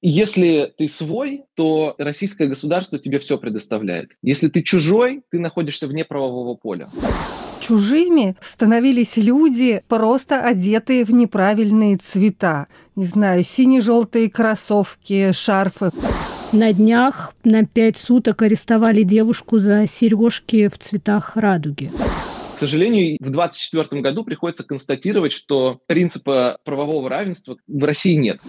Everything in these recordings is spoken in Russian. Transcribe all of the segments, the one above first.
Если ты свой, то российское государство тебе все предоставляет. Если ты чужой, ты находишься вне правового поля чужими становились люди, просто одетые в неправильные цвета. Не знаю, сине-желтые кроссовки, шарфы. На днях на пять суток арестовали девушку за сережки в цветах радуги. К сожалению, в 2024 году приходится констатировать, что принципа правового равенства в России нет.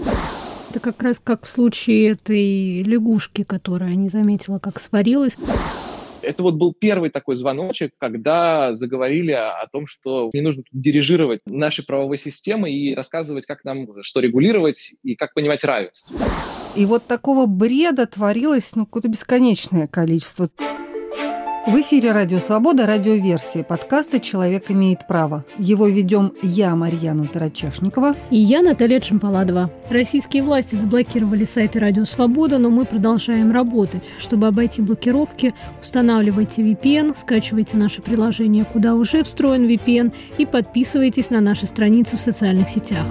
Это как раз как в случае этой лягушки, которая не заметила, как сварилась. Это вот был первый такой звоночек, когда заговорили о, том, что не нужно дирижировать нашей правовой системой и рассказывать, как нам что регулировать и как понимать равенство. И вот такого бреда творилось ну, какое-то бесконечное количество. В эфире «Радио Свобода» радиоверсия подкаста «Человек имеет право». Его ведем я, Марьяна Тарачашникова. И я, Наталья Чемпаладова. Российские власти заблокировали сайты «Радио Свобода», но мы продолжаем работать. Чтобы обойти блокировки, устанавливайте VPN, скачивайте наше приложение, куда уже встроен VPN, и подписывайтесь на наши страницы в социальных сетях.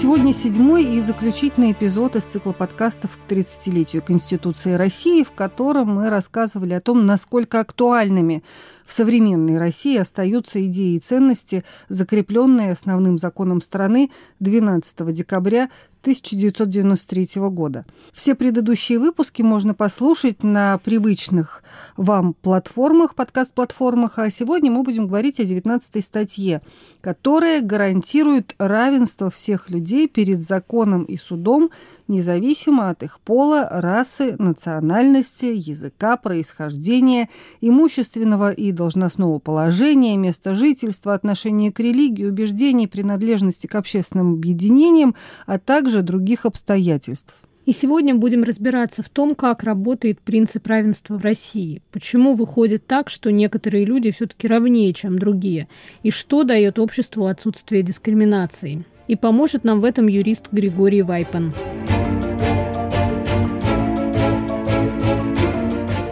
Сегодня седьмой и заключительный эпизод из цикла подкастов к 30-летию Конституции России, в котором мы рассказывали о том, насколько актуальными в современной России остаются идеи и ценности, закрепленные основным законом страны 12 декабря 1993 года. Все предыдущие выпуски можно послушать на привычных вам платформах, подкаст-платформах, а сегодня мы будем говорить о 19 статье, которая гарантирует равенство всех людей перед законом и судом, независимо от их пола, расы, национальности, языка, происхождения, имущественного и должностного положения, места жительства, отношения к религии, убеждений, принадлежности к общественным объединениям, а также других обстоятельств. И сегодня будем разбираться в том, как работает принцип равенства в России. Почему выходит так, что некоторые люди все-таки равнее, чем другие. И что дает обществу отсутствие дискриминации. И поможет нам в этом юрист Григорий Вайпан.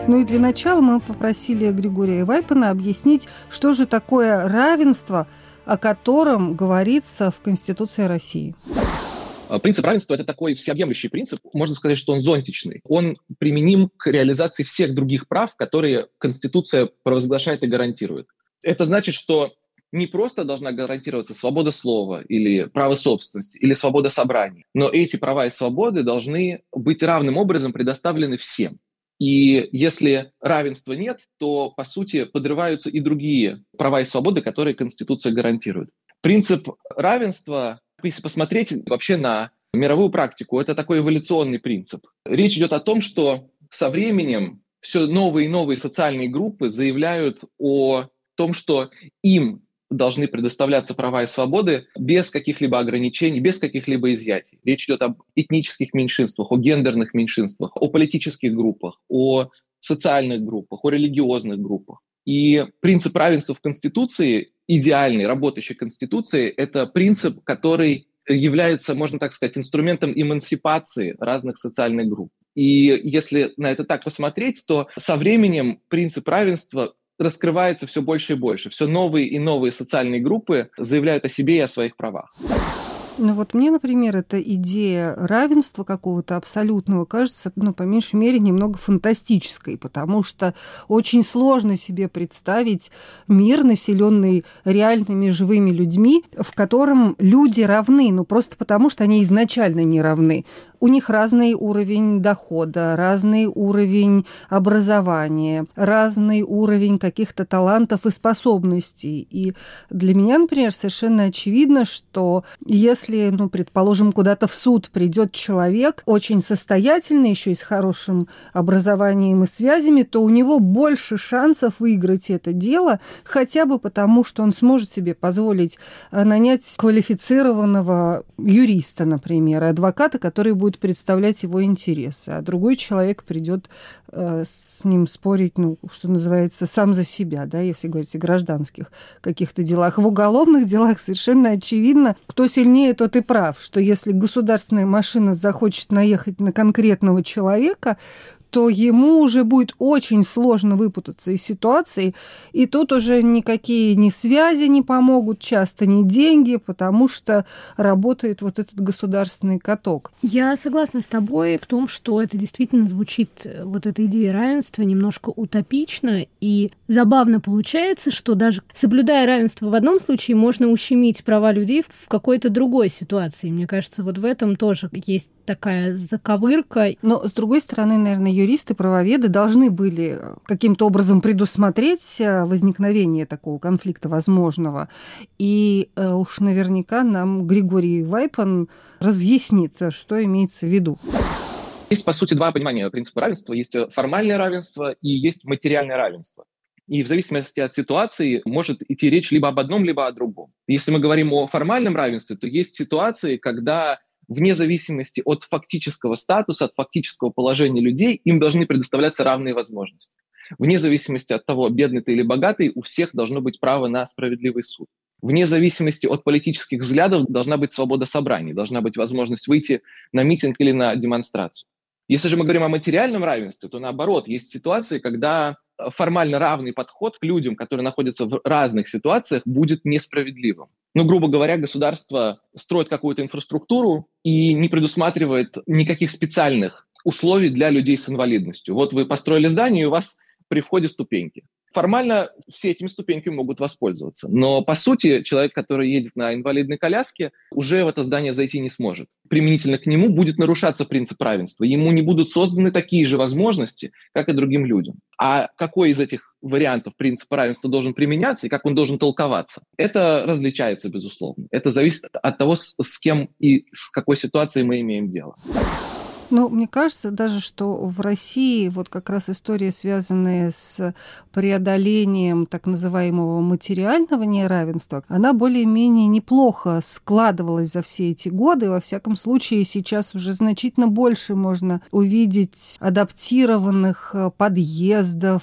Ну и для начала мы попросили Григория Вайпана объяснить, что же такое равенство, о котором говорится в Конституции России. А, принцип равенства – это такой всеобъемлющий принцип. Можно сказать, что он зонтичный. Он применим к реализации всех других прав, которые Конституция провозглашает и гарантирует. Это значит, что не просто должна гарантироваться свобода слова или право собственности или свобода собраний, но эти права и свободы должны быть равным образом предоставлены всем. И если равенства нет, то, по сути, подрываются и другие права и свободы, которые Конституция гарантирует. Принцип равенства, если посмотреть вообще на мировую практику, это такой эволюционный принцип. Речь идет о том, что со временем все новые и новые социальные группы заявляют о том, что им должны предоставляться права и свободы без каких-либо ограничений, без каких-либо изъятий. Речь идет об этнических меньшинствах, о гендерных меньшинствах, о политических группах, о социальных группах, о религиозных группах. И принцип равенства в Конституции, идеальный, работающий Конституции, это принцип, который является, можно так сказать, инструментом эмансипации разных социальных групп. И если на это так посмотреть, то со временем принцип равенства раскрывается все больше и больше. Все новые и новые социальные группы заявляют о себе и о своих правах. Ну вот мне, например, эта идея равенства какого-то абсолютного кажется, ну, по меньшей мере, немного фантастической, потому что очень сложно себе представить мир, населенный реальными живыми людьми, в котором люди равны, ну просто потому, что они изначально не равны. У них разный уровень дохода, разный уровень образования, разный уровень каких-то талантов и способностей. И для меня, например, совершенно очевидно, что если если, ну, предположим, куда-то в суд придет человек, очень состоятельный, еще и с хорошим образованием и связями, то у него больше шансов выиграть это дело, хотя бы потому, что он сможет себе позволить э, нанять квалифицированного юриста, например, адвоката, который будет представлять его интересы, а другой человек придет с ним спорить, ну, что называется, сам за себя, да, если говорить о гражданских каких-то делах. В уголовных делах совершенно очевидно, кто сильнее, то ты прав, что если государственная машина захочет наехать на конкретного человека, то ему уже будет очень сложно выпутаться из ситуации, и тут уже никакие ни связи не помогут, часто ни деньги, потому что работает вот этот государственный каток. Я согласна с тобой в том, что это действительно звучит, вот эта идея равенства, немножко утопично, и забавно получается, что даже соблюдая равенство в одном случае, можно ущемить права людей в какой-то другой ситуации. Мне кажется, вот в этом тоже есть такая заковырка. Но, с другой стороны, наверное, юристы, правоведы должны были каким-то образом предусмотреть э, возникновение такого конфликта возможного. И э, уж наверняка нам Григорий Вайпан разъяснит, что имеется в виду. Есть, по сути, два понимания принципа равенства. Есть формальное равенство и есть материальное равенство. И в зависимости от ситуации может идти речь либо об одном, либо о другом. Если мы говорим о формальном равенстве, то есть ситуации, когда вне зависимости от фактического статуса, от фактического положения людей, им должны предоставляться равные возможности. Вне зависимости от того, бедный ты или богатый, у всех должно быть право на справедливый суд. Вне зависимости от политических взглядов должна быть свобода собраний, должна быть возможность выйти на митинг или на демонстрацию. Если же мы говорим о материальном равенстве, то наоборот, есть ситуации, когда формально равный подход к людям, которые находятся в разных ситуациях, будет несправедливым. Ну, грубо говоря, государство строит какую-то инфраструктуру и не предусматривает никаких специальных условий для людей с инвалидностью. Вот вы построили здание, и у вас при входе ступеньки. Формально все этими ступеньками могут воспользоваться. Но, по сути, человек, который едет на инвалидной коляске, уже в это здание зайти не сможет. Применительно к нему будет нарушаться принцип равенства. Ему не будут созданы такие же возможности, как и другим людям. А какой из этих вариантов принципа равенства должен применяться и как он должен толковаться, это различается, безусловно. Это зависит от того, с кем и с какой ситуацией мы имеем дело. Ну, мне кажется даже, что в России вот как раз история, связанная с преодолением так называемого материального неравенства, она более-менее неплохо складывалась за все эти годы. Во всяком случае, сейчас уже значительно больше можно увидеть адаптированных э, подъездов,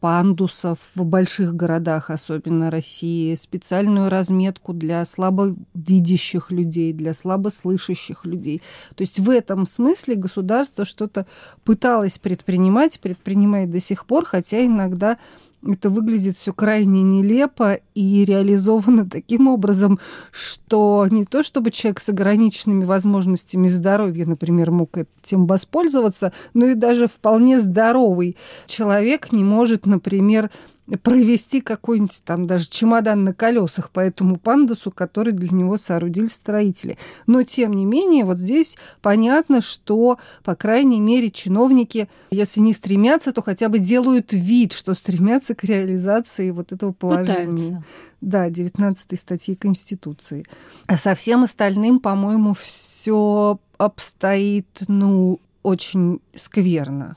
пандусов в больших городах, особенно России, специальную разметку для слабовидящих людей, для слабослышащих людей. То есть в этом смысле государство что-то пыталось предпринимать, предпринимает до сих пор, хотя иногда это выглядит все крайне нелепо и реализовано таким образом, что не то чтобы человек с ограниченными возможностями здоровья, например, мог этим воспользоваться, но и даже вполне здоровый человек не может, например, провести какой-нибудь там даже чемодан на колесах по этому пандусу, который для него соорудили строители. Но, тем не менее, вот здесь понятно, что, по крайней мере, чиновники, если не стремятся, то хотя бы делают вид, что стремятся к реализации вот этого положения. Пытаются. Да, 19 статьи Конституции. А со всем остальным, по-моему, все обстоит, ну, очень скверно.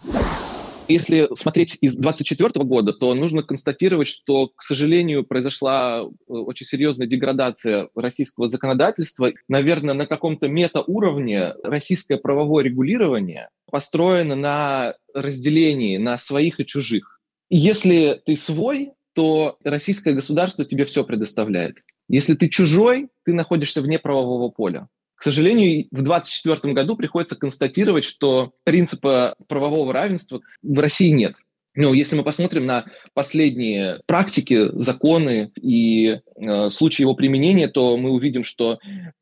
Если смотреть из 2024 года, то нужно констатировать, что, к сожалению, произошла э, очень серьезная деградация российского законодательства. Наверное, на каком-то метауровне российское правовое регулирование построено на разделении на своих и чужих. Если ты свой, то российское государство тебе все предоставляет. Если ты чужой, ты находишься вне правового поля. К сожалению, в 2024 году приходится констатировать, что принципа правового равенства в России нет. Но если мы посмотрим на последние практики, законы и э, случаи его применения, то мы увидим, что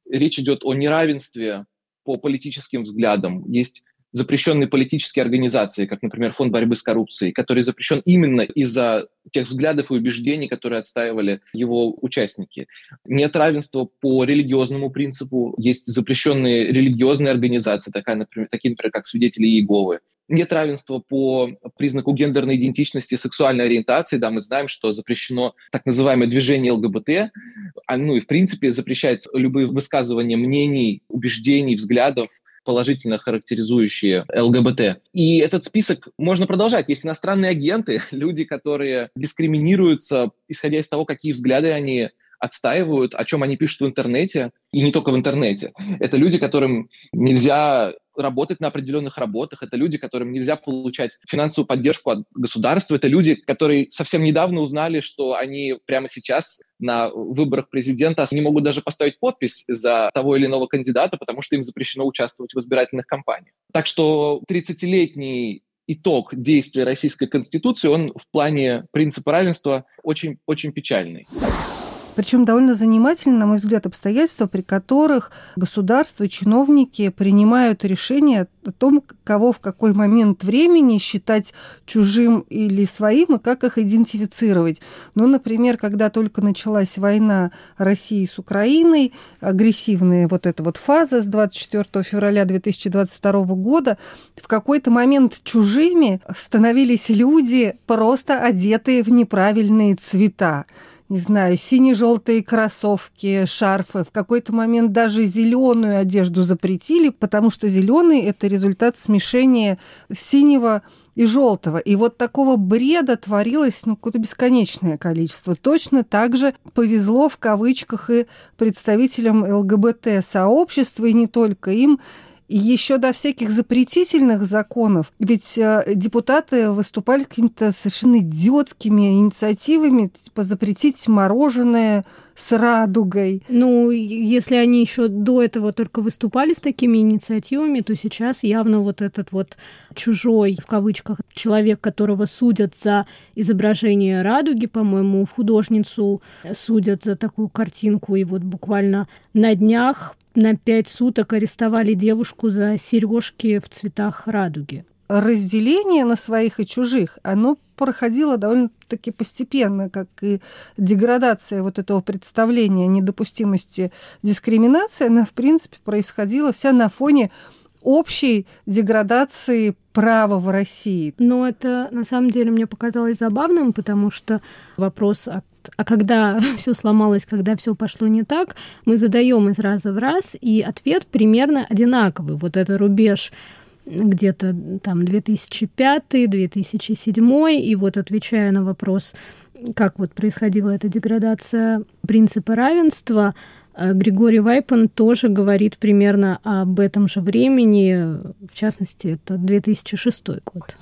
речь идет о неравенстве по политическим взглядам. Есть запрещенные политические организации, как, например, Фонд борьбы с коррупцией, который запрещен именно из-за тех взглядов и убеждений, которые отстаивали его участники. Нет равенства по религиозному принципу, есть запрещенные религиозные организации, такая, например, такие, например, как свидетели Иеговы. Нет равенства по признаку гендерной идентичности и сексуальной ориентации. Да, мы знаем, что запрещено так называемое движение ЛГБТ. А, ну и, в принципе, запрещается любые высказывания мнений, убеждений, взглядов положительно характеризующие ЛГБТ. И этот список можно продолжать. Есть иностранные агенты, люди, которые дискриминируются, исходя из того, какие взгляды они отстаивают, о чем они пишут в интернете, и не только в интернете. Это люди, которым нельзя работать на определенных работах, это люди, которым нельзя получать финансовую поддержку от государства, это люди, которые совсем недавно узнали, что они прямо сейчас на выборах президента не могут даже поставить подпись за того или иного кандидата, потому что им запрещено участвовать в избирательных кампаниях. Так что 30-летний итог действия Российской Конституции, он в плане принципа равенства очень, очень печальный. Причем довольно занимательно, на мой взгляд, обстоятельства, при которых государство чиновники принимают решение о том, кого в какой момент времени считать чужим или своим, и как их идентифицировать. Ну, например, когда только началась война России с Украиной, агрессивная вот эта вот фаза с 24 февраля 2022 года, в какой-то момент чужими становились люди, просто одетые в неправильные цвета не знаю, сине-желтые кроссовки, шарфы. В какой-то момент даже зеленую одежду запретили, потому что зеленый это результат смешения синего и желтого. И вот такого бреда творилось ну, какое-то бесконечное количество. Точно так же повезло в кавычках и представителям ЛГБТ-сообщества, и не только им, еще до всяких запретительных законов, ведь э, депутаты выступали какими-то совершенно идиотскими инициативами, типа запретить мороженое с радугой. Ну, если они еще до этого только выступали с такими инициативами, то сейчас явно вот этот вот чужой, в кавычках, человек, которого судят за изображение радуги, по-моему, художницу судят за такую картинку, и вот буквально на днях на пять суток арестовали девушку за сережки в цветах радуги. Разделение на своих и чужих, оно проходило довольно-таки постепенно, как и деградация вот этого представления недопустимости дискриминации, она, в принципе, происходила вся на фоне общей деградации права в России. Но это на самом деле мне показалось забавным, потому что вопрос о а когда все сломалось, когда все пошло не так, мы задаем из раза в раз, и ответ примерно одинаковый. Вот это рубеж где-то там 2005-2007, и вот отвечая на вопрос, как вот происходила эта деградация принципа равенства, э, Григорий Вайпан тоже говорит примерно об этом же времени, в частности, это 2006 год.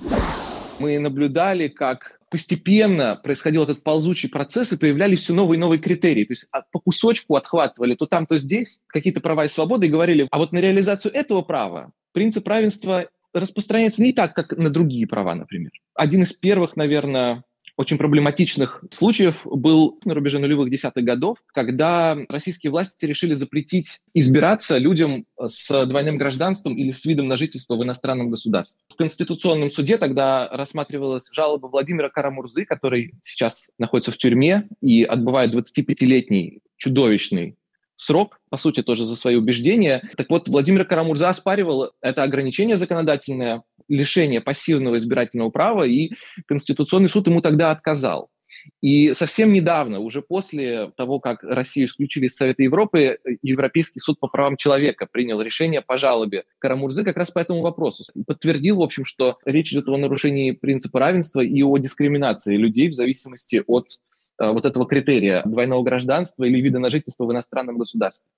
Мы наблюдали, как постепенно происходил этот ползучий процесс, и появлялись все новые и новые критерии. То есть по кусочку отхватывали то там, то здесь какие-то права и свободы и говорили, а вот на реализацию этого права принцип равенства распространяется не так, как на другие права, например. Один из первых, наверное, очень проблематичных случаев был на рубеже нулевых десятых годов, когда российские власти решили запретить избираться людям с двойным гражданством или с видом на жительство в иностранном государстве. В Конституционном суде тогда рассматривалась жалоба Владимира Карамурзы, который сейчас находится в тюрьме и отбывает 25-летний чудовищный срок, по сути, тоже за свои убеждения. Так вот, Владимир Карамурза оспаривал это ограничение законодательное, лишение пассивного избирательного права, и Конституционный суд ему тогда отказал. И совсем недавно, уже после того, как Россию исключили из Совета Европы, Европейский суд по правам человека принял решение по жалобе Карамурзы как раз по этому вопросу. Подтвердил, в общем, что речь идет о нарушении принципа равенства и о дискриминации людей в зависимости от Э, вот этого критерия двойного гражданства или вида на жительство в иностранном государстве.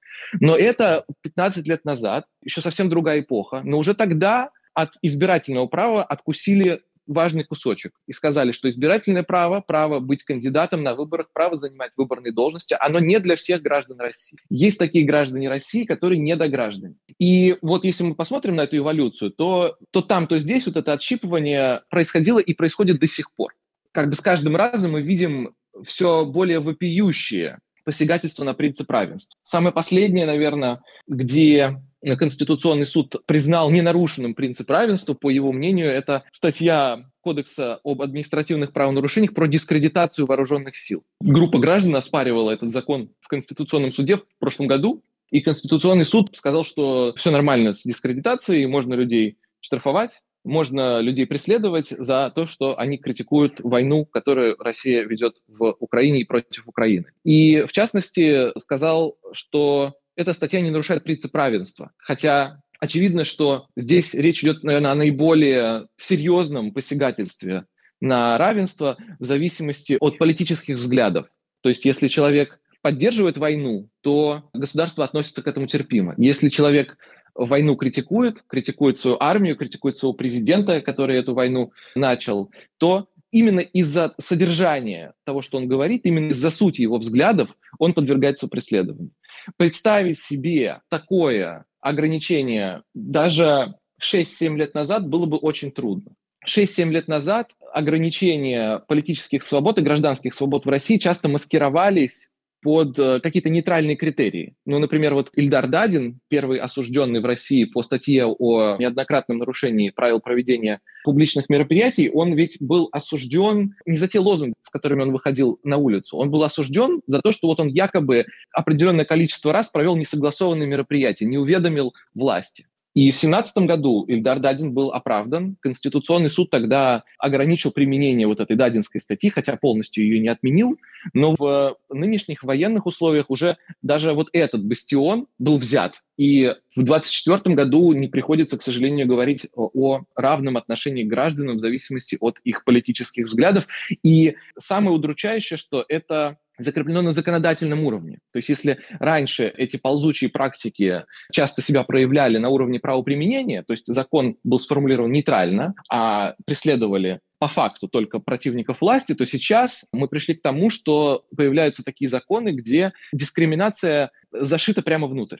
Но это 15 лет назад, еще совсем другая эпоха, но уже тогда от избирательного права откусили важный кусочек и сказали, что избирательное право, право быть кандидатом на выборах, право занимать выборные должности, оно не для всех граждан России. Есть такие граждане России, которые недограждане. И вот если мы посмотрим на эту эволюцию, то, то там, то здесь вот это отщипывание происходило и происходит до сих пор. Как бы с каждым разом мы видим все более вопиющие посягательства на принцип равенства. Самое последнее, наверное, где Конституционный суд признал ненарушенным принцип равенства, по его мнению, это статья Кодекса об административных правонарушениях про дискредитацию вооруженных сил. Группа граждан оспаривала этот закон в Конституционном суде в прошлом году, и Конституционный суд сказал, что все нормально с дискредитацией, можно людей штрафовать, можно людей преследовать за то, что они критикуют войну, которую Россия ведет в Украине и против Украины. И, в частности, сказал, что эта статья не нарушает принцип равенства. Хотя очевидно, что здесь речь идет, наверное, о наиболее серьезном посягательстве на равенство в зависимости от политических взглядов. То есть если человек поддерживает войну, то государство относится к этому терпимо. Если человек войну критикует, критикует свою армию, критикует своего президента, который эту войну начал, то именно из-за содержания того, что он говорит, именно из-за сути его взглядов, он подвергается преследованию. Представить себе такое ограничение даже 6-7 лет назад было бы очень трудно. 6-7 лет назад ограничения политических свобод и гражданских свобод в России часто маскировались под э, какие-то нейтральные критерии. Ну, например, вот Ильдар Дадин, первый осужденный в России по статье о неоднократном нарушении правил проведения публичных мероприятий, он ведь был осужден не за те лозунги, с которыми он выходил на улицу, он был осужден за то, что вот он якобы определенное количество раз провел несогласованные мероприятия, не уведомил власти. И в 2017 году Ильдар Дадин был оправдан. Конституционный суд тогда ограничил применение вот этой дадинской статьи, хотя полностью ее не отменил. Но в нынешних военных условиях уже даже вот этот бастион был взят. И в 2024 году не приходится, к сожалению, говорить о равном отношении к гражданам в зависимости от их политических взглядов. И самое удручающее, что это закреплено на законодательном уровне. То есть если раньше эти ползучие практики часто себя проявляли на уровне правоприменения, то есть закон был сформулирован нейтрально, а преследовали по факту только противников власти, то сейчас мы пришли к тому, что появляются такие законы, где дискриминация зашита прямо внутрь.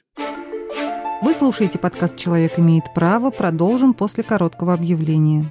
Вы слушаете подкаст «Человек имеет право». Продолжим после короткого объявления.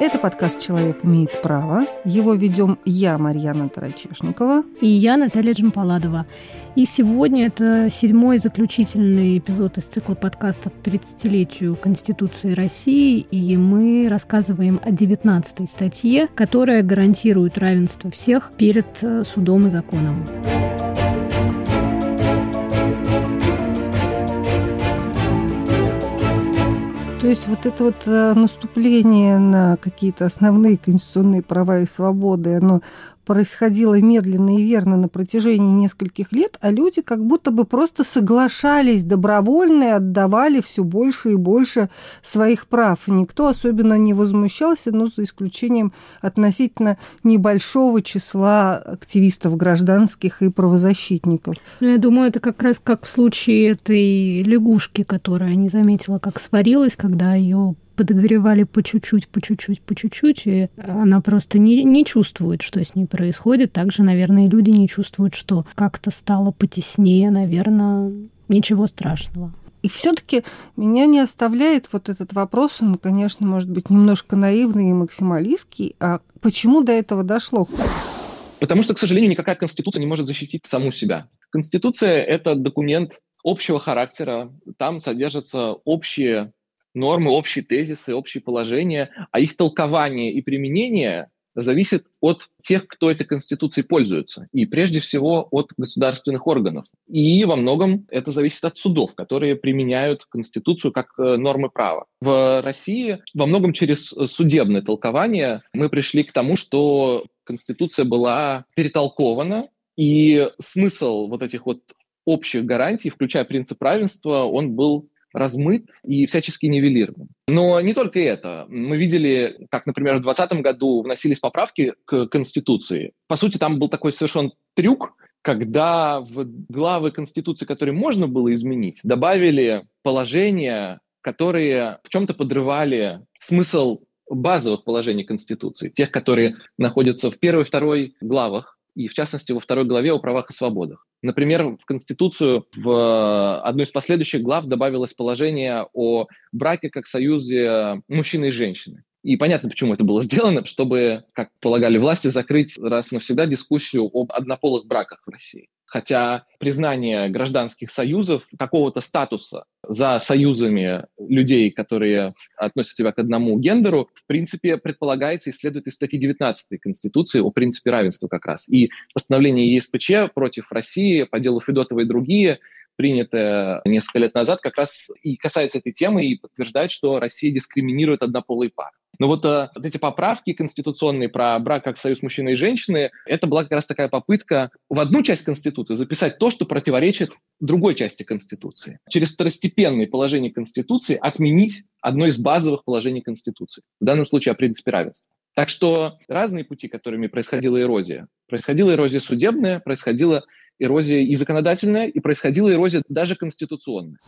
Это подкаст «Человек имеет право». Его ведем я, Марьяна Тарачешникова. И я, Наталья Джампаладова. И сегодня это седьмой заключительный эпизод из цикла подкастов к 30-летию Конституции России, и мы рассказываем о 19 статье, которая гарантирует равенство всех перед э, судом и законом. То есть вот это вот э, наступление на какие-то основные конституционные права и свободы, оно происходило медленно и верно на протяжении нескольких лет, а люди как будто бы просто соглашались добровольно и отдавали все больше и больше своих прав. Никто особенно не возмущался, но за исключением относительно небольшого числа активистов гражданских и правозащитников. Ну, я думаю, это как раз как в случае этой лягушки, которая не заметила, как сварилась, когда ее подогревали по чуть-чуть, по чуть-чуть, по чуть-чуть, и она просто не, не чувствует, что с ней происходит. Также, наверное, и люди не чувствуют, что как-то стало потеснее, наверное, ничего страшного. И все-таки меня не оставляет вот этот вопрос, он, конечно, может быть немножко наивный и максималистский, а почему до этого дошло? Потому что, к сожалению, никакая конституция не может защитить саму себя. Конституция — это документ общего характера, там содержатся общие нормы, общие тезисы, общие положения, а их толкование и применение зависит от тех, кто этой Конституцией пользуется, и прежде всего от государственных органов. И во многом это зависит от судов, которые применяют Конституцию как э, нормы права. В России во многом через судебное толкование мы пришли к тому, что Конституция была перетолкована, и смысл вот этих вот общих гарантий, включая принцип равенства, он был размыт и всячески нивелирован. Но не только это. Мы видели, как, например, в 2020 году вносились поправки к Конституции. По сути, там был такой совершен трюк, когда в главы Конституции, которые можно было изменить, добавили положения, которые в чем-то подрывали смысл базовых положений Конституции, тех, которые находятся в первой и второй главах, и в частности во второй главе о правах и свободах. Например, в Конституцию в одной из последующих глав добавилось положение о браке как союзе мужчины и женщины. И понятно, почему это было сделано, чтобы, как полагали власти, закрыть раз и навсегда дискуссию об однополых браках в России хотя признание гражданских союзов, какого-то статуса за союзами людей, которые относят себя к одному гендеру, в принципе, предполагается и следует из статьи 19 Конституции о принципе равенства как раз. И постановление ЕСПЧ против России по делу Федотова и другие принятое несколько лет назад, как раз и касается этой темы и подтверждает, что Россия дискриминирует однополые пары. Но вот, э, вот эти поправки конституционные про брак как союз мужчины и женщины, это была как раз такая попытка в одну часть Конституции записать то, что противоречит другой части Конституции. Через второстепенные положения Конституции отменить одно из базовых положений Конституции, в данном случае о принципе равенства. Так что разные пути, которыми происходила эрозия. Происходила эрозия судебная, происходила эрозия и законодательная, и происходила эрозия даже конституционная.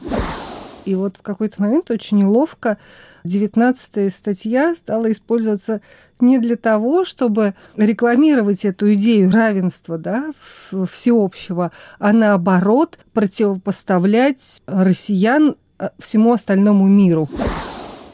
И вот в какой-то момент очень неловко 19 статья стала использоваться не для того, чтобы рекламировать эту идею равенства да, всеобщего, а наоборот противопоставлять россиян э, всему остальному миру.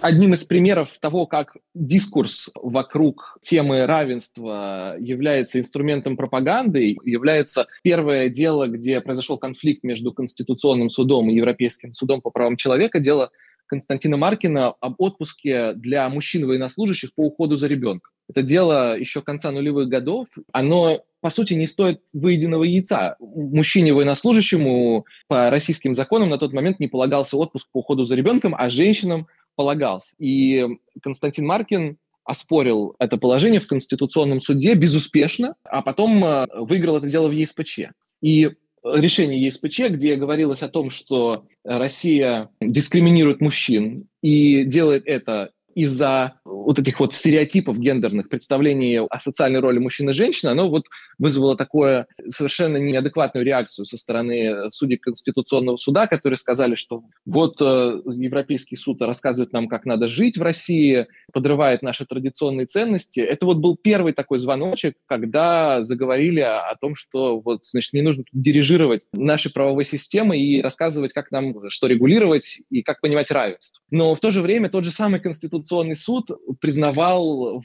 Одним из примеров того, как дискурс вокруг темы равенства является инструментом пропаганды, является первое дело, где произошел конфликт между Конституционным судом и Европейским судом по правам человека, дело Константина Маркина об отпуске для мужчин военнослужащих по уходу за ребенком. Это дело еще конца нулевых годов. Оно, по сути, не стоит выеденного яйца. Мужчине военнослужащему по российским законам на тот момент не полагался отпуск по уходу за ребенком, а женщинам полагался. И Константин Маркин оспорил это положение в Конституционном суде безуспешно, а потом э, выиграл это дело в ЕСПЧ. И решение ЕСПЧ, где говорилось о том, что Россия дискриминирует мужчин и делает это из-за вот этих вот стереотипов гендерных, представлений о социальной роли мужчины и женщины, оно вот вызвало такое совершенно неадекватную реакцию со стороны судей Конституционного суда, которые сказали, что вот э, Европейский суд рассказывает нам, как надо жить в России, подрывает наши традиционные ценности. Это вот был первый такой звоночек, когда заговорили о, том, что вот, значит, не нужно дирижировать нашей правовой системой и рассказывать, как нам что регулировать и как понимать равенство. Но в то же время тот же самый Конституционный суд признавал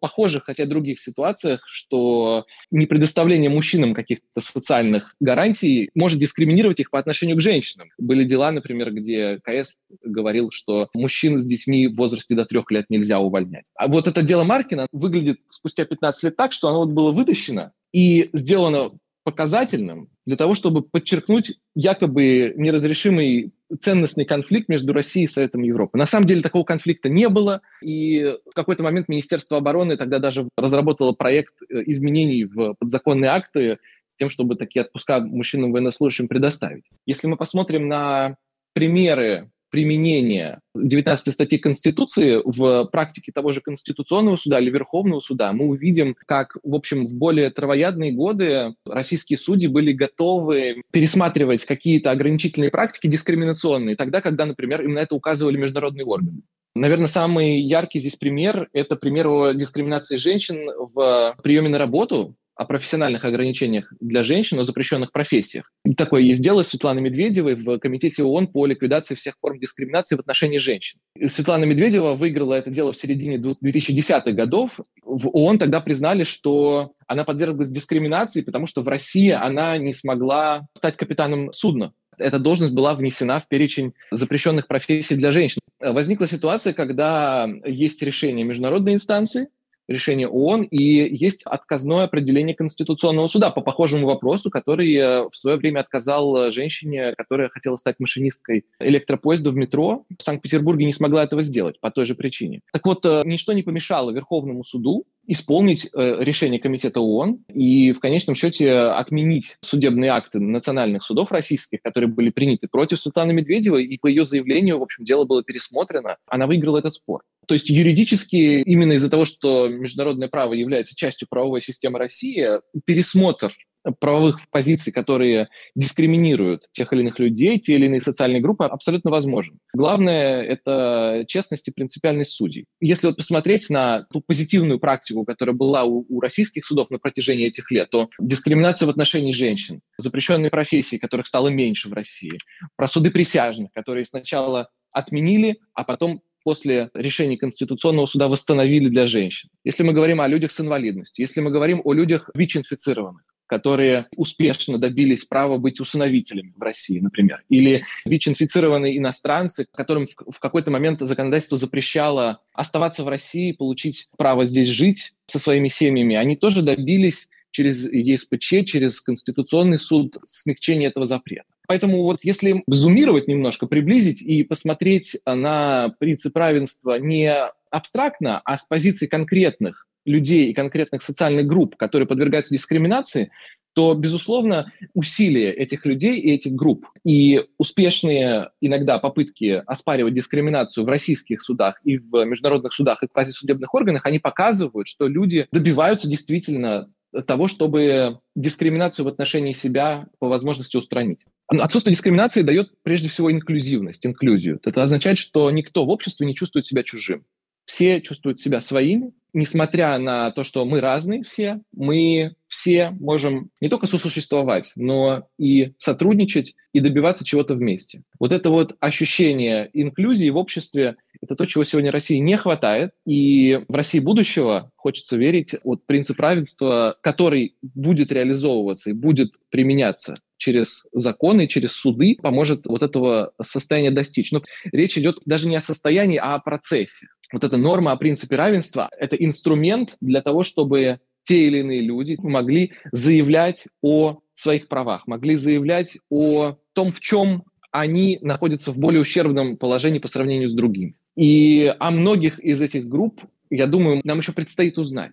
похожих, хотя других ситуациях, что не предоставление мужчинам каких-то социальных гарантий может дискриминировать их по отношению к женщинам. Были дела, например, где КС говорил, что мужчин с детьми в возрасте до трех лет нельзя увольнять. А вот это дело Маркина выглядит спустя 15 лет так, что оно вот было вытащено и сделано показательным для того, чтобы подчеркнуть якобы неразрешимый ценностный конфликт между Россией и Советом Европы. На самом деле такого конфликта не было, и в какой-то момент Министерство обороны тогда даже разработало проект э, изменений в подзаконные акты с тем, чтобы такие отпуска мужчинам военнослужащим предоставить. Если мы посмотрим на примеры применения 19 статьи Конституции в практике того же Конституционного суда или Верховного суда, мы увидим, как, в общем, в более травоядные годы российские судьи были готовы пересматривать какие-то ограничительные практики дискриминационные, тогда, когда, например, им на это указывали международные органы. Наверное, самый яркий здесь пример – это пример о дискриминации женщин в приеме на работу о профессиональных ограничениях для женщин, о запрещенных профессиях. Такое есть дело Светланы Медведевой в Комитете ООН по ликвидации всех форм дискриминации в отношении женщин. Светлана Медведева выиграла это дело в середине 2010-х годов. В ООН тогда признали, что она подверглась дискриминации, потому что в России она не смогла стать капитаном судна эта должность была внесена в перечень запрещенных профессий для женщин. Возникла ситуация, когда есть решение международной инстанции, решение ООН, и есть отказное определение Конституционного суда по похожему вопросу, который э, в свое время отказал э, женщине, которая хотела стать машинисткой электропоезда в метро. В Санкт-Петербурге не смогла этого сделать по той же причине. Так вот, э, ничто не помешало Верховному суду исполнить решение Комитета ООН и в конечном счете отменить судебные акты национальных судов российских, которые были приняты против Светланы Медведевой, и по ее заявлению, в общем, дело было пересмотрено. Она выиграла этот спор. То есть юридически, именно из-за того, что международное право является частью правовой системы России, пересмотр правовых позиций, которые дискриминируют тех или иных людей, те или иные социальные группы, абсолютно возможен. Главное — это честность и принципиальность судей. Если вот посмотреть на ту позитивную практику, которая была у, у российских судов на протяжении этих лет, то дискриминация в отношении женщин, запрещенные профессии, которых стало меньше в России, про суды присяжных, которые сначала отменили, а потом после решения Конституционного суда восстановили для женщин. Если мы говорим о людях с инвалидностью, если мы говорим о людях ВИЧ-инфицированных, которые успешно добились права быть усыновителями в России, например. Или ВИЧ-инфицированные иностранцы, которым в какой-то момент законодательство запрещало оставаться в России, получить право здесь жить со своими семьями. Они тоже добились через ЕСПЧ, через Конституционный суд смягчения этого запрета. Поэтому вот если зумировать немножко, приблизить и посмотреть на принцип равенства не абстрактно, а с позиции конкретных людей и конкретных социальных групп, которые подвергаются дискриминации, то, безусловно, усилия этих людей и этих групп и успешные иногда попытки оспаривать дискриминацию в российских судах и в международных судах и квазисудебных органах, они показывают, что люди добиваются действительно того, чтобы дискриминацию в отношении себя по возможности устранить. Отсутствие дискриминации дает прежде всего инклюзивность, инклюзию. Это означает, что никто в обществе не чувствует себя чужим. Все чувствуют себя своими, несмотря на то, что мы разные все, мы все можем не только сосуществовать, но и сотрудничать и добиваться чего-то вместе. Вот это вот ощущение инклюзии в обществе – это то, чего сегодня России не хватает. И в России будущего, хочется верить, вот принцип равенства, который будет реализовываться и будет применяться через законы, через суды, поможет вот этого состояния достичь. Но речь идет даже не о состоянии, а о процессе вот эта норма о принципе равенства – это инструмент для того, чтобы те или иные люди могли заявлять о своих правах, могли заявлять о том, в чем они находятся в более ущербном положении по сравнению с другими. И о многих из этих групп, я думаю, нам еще предстоит узнать.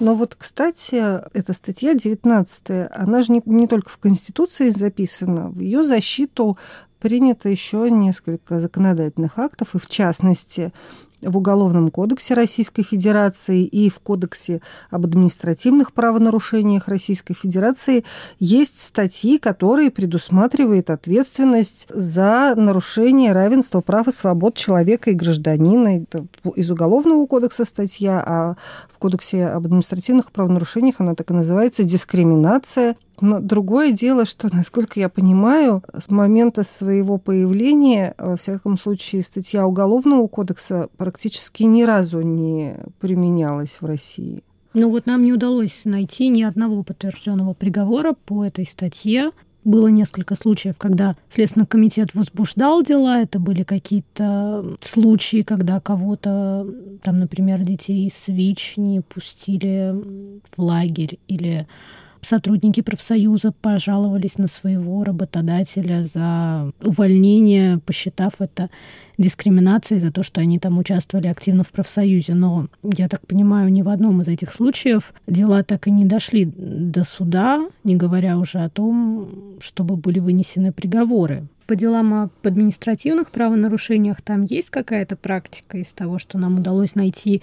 Но вот, кстати, эта статья 19, она же не, не только в Конституции записана, в ее защиту принято еще несколько законодательных актов, и в частности в Уголовном кодексе Российской Федерации и в Кодексе об административных правонарушениях Российской Федерации есть статьи, которые предусматривают ответственность за нарушение равенства прав и свобод человека и гражданина. Это из Уголовного кодекса статья, а в Кодексе об административных правонарушениях она так и называется «Дискриминация но другое дело, что, насколько я понимаю, с момента своего появления, во всяком случае, статья Уголовного кодекса практически ни разу не применялась в России. Ну вот нам не удалось найти ни одного подтвержденного приговора по этой статье. Было несколько случаев, когда Следственный комитет возбуждал дела. Это были какие-то случаи, когда кого-то, там, например, детей из СВИЧ не пустили в лагерь или сотрудники профсоюза пожаловались на своего работодателя за увольнение, посчитав это дискриминацией за то, что они там участвовали активно в профсоюзе. Но, я так понимаю, ни в одном из этих случаев дела так и не дошли до суда, не говоря уже о том, чтобы были вынесены приговоры. По делам об административных правонарушениях там есть какая-то практика из того, что нам удалось найти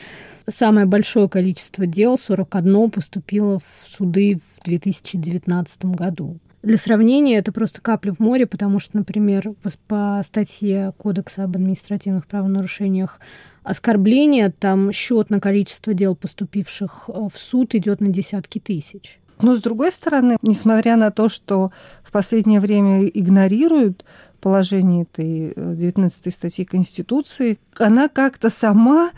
самое большое количество дел, 41 поступило в суды в 2019 году. Для сравнения, это просто капля в море, потому что, например, по статье Кодекса об административных правонарушениях оскорбления, там счет на количество дел, поступивших э, в суд, идет на десятки тысяч. Но, с другой стороны, несмотря на то, что в последнее время игнорируют положение этой 19 э, статьи Конституции, она как-то сама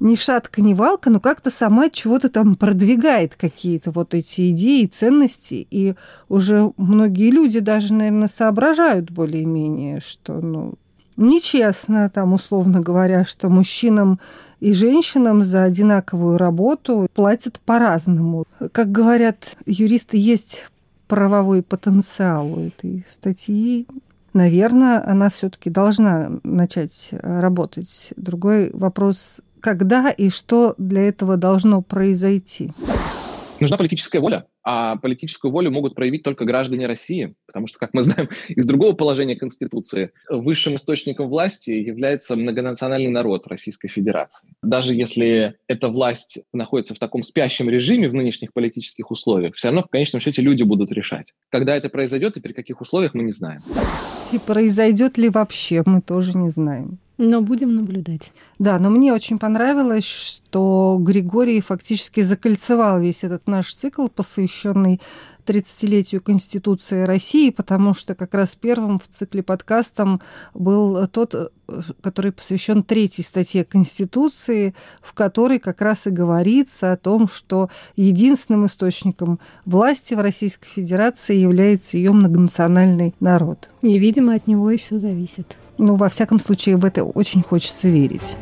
ни шатка, ни валка, но как-то сама чего-то там продвигает какие-то вот эти идеи, ценности, и уже многие люди даже, наверное, соображают более-менее, что, ну, нечестно, там, условно говоря, что мужчинам и женщинам за одинаковую работу платят по-разному. Как говорят юристы, есть правовой потенциал у этой статьи. Наверное, она все-таки должна начать работать. Другой вопрос, когда и что для этого должно произойти? Нужна политическая воля, а политическую волю могут проявить только граждане России, потому что, как мы знаем из другого положения Конституции, высшим источником власти является многонациональный народ Российской Федерации. Даже если эта власть находится в таком спящем режиме в нынешних политических условиях, все равно в конечном счете люди будут решать. Когда это произойдет и при каких условиях, мы не знаем. И произойдет ли вообще, мы тоже не знаем. Но будем наблюдать. Да, но мне очень понравилось, что Григорий фактически закольцевал весь этот наш цикл, посвященный 30-летию Конституции России, потому что как раз первым в цикле подкастом был тот, который посвящен третьей статье Конституции, в которой как раз и говорится о том, что единственным источником власти в Российской Федерации является ее многонациональный народ. И, видимо, от него и все зависит. Ну, во всяком случае, в это очень хочется верить.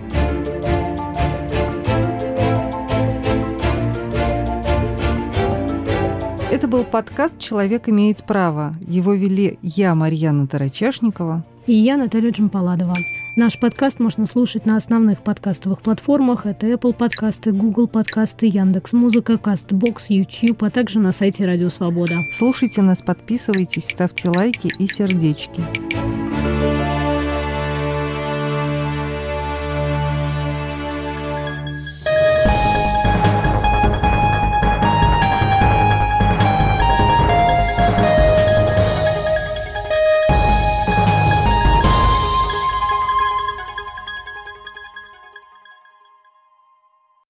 Это был подкаст «Человек имеет право». Его вели я, Марьяна Тарачешникова И я, Наталья Джампаладова. Наш подкаст можно слушать на основных подкастовых платформах. Это Apple подкасты, Google подкасты, Яндекс Музыка, Castbox, YouTube, а также на сайте Радио Свобода. Слушайте нас, подписывайтесь, ставьте лайки и сердечки.